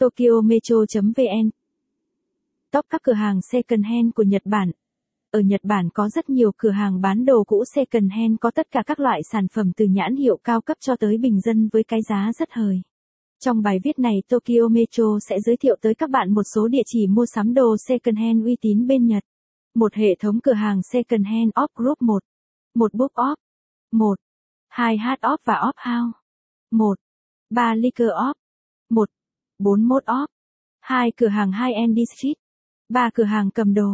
tokyometro.vn Top các cửa hàng second hand của Nhật Bản Ở Nhật Bản có rất nhiều cửa hàng bán đồ cũ second hand có tất cả các loại sản phẩm từ nhãn hiệu cao cấp cho tới bình dân với cái giá rất hời. Trong bài viết này, Tokyo Metro sẽ giới thiệu tới các bạn một số địa chỉ mua sắm đồ second hand uy tín bên Nhật. Một hệ thống cửa hàng second hand off group 1. Một book off. 1. 2 hard off và off house. 1. 3 liquor off. 1. 41 OP, 2 cửa hàng high-end district. 3 cửa hàng cầm đồ.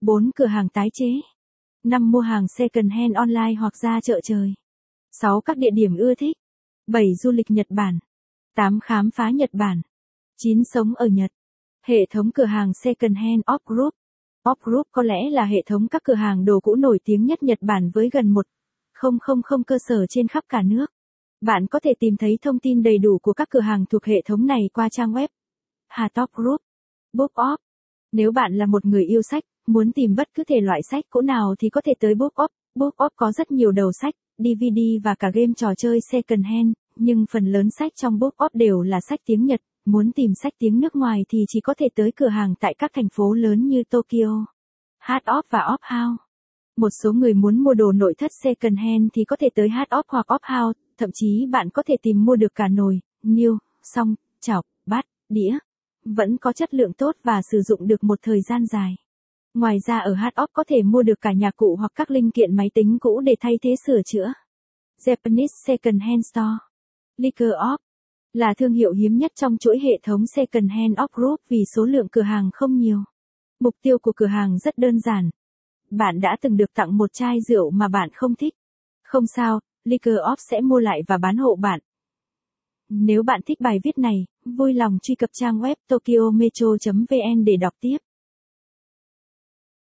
4 cửa hàng tái chế. 5 mua hàng second hand online hoặc ra chợ trời. 6 các địa điểm ưa thích. 7 du lịch Nhật Bản. 8 khám phá Nhật Bản. 9 sống ở Nhật. Hệ thống cửa hàng second hand Op group. Op Group có lẽ là hệ thống các cửa hàng đồ cũ nổi tiếng nhất Nhật Bản với gần 1,000 cơ sở trên khắp cả nước. Bạn có thể tìm thấy thông tin đầy đủ của các cửa hàng thuộc hệ thống này qua trang web Hà Top Group, Book Off. Nếu bạn là một người yêu sách, muốn tìm bất cứ thể loại sách cũ nào thì có thể tới Book Off. Book Off có rất nhiều đầu sách, DVD và cả game trò chơi second hand, nhưng phần lớn sách trong Book Off đều là sách tiếng Nhật, Muốn tìm sách tiếng nước ngoài thì chỉ có thể tới cửa hàng tại các thành phố lớn như Tokyo, Hard Off và Off House. Một số người muốn mua đồ nội thất second hand thì có thể tới Hard Off hoặc Off House, thậm chí bạn có thể tìm mua được cả nồi, niêu, song, chảo, bát, đĩa. Vẫn có chất lượng tốt và sử dụng được một thời gian dài. Ngoài ra ở HOP có thể mua được cả nhà cụ hoặc các linh kiện máy tính cũ để thay thế sửa chữa. Japanese Second Hand Store Liquor Off là thương hiệu hiếm nhất trong chuỗi hệ thống Second Hand Off Group vì số lượng cửa hàng không nhiều. Mục tiêu của cửa hàng rất đơn giản. Bạn đã từng được tặng một chai rượu mà bạn không thích. Không sao, Liquor Off sẽ mua lại và bán hộ bạn. Nếu bạn thích bài viết này, vui lòng truy cập trang web tokyometro.vn để đọc tiếp.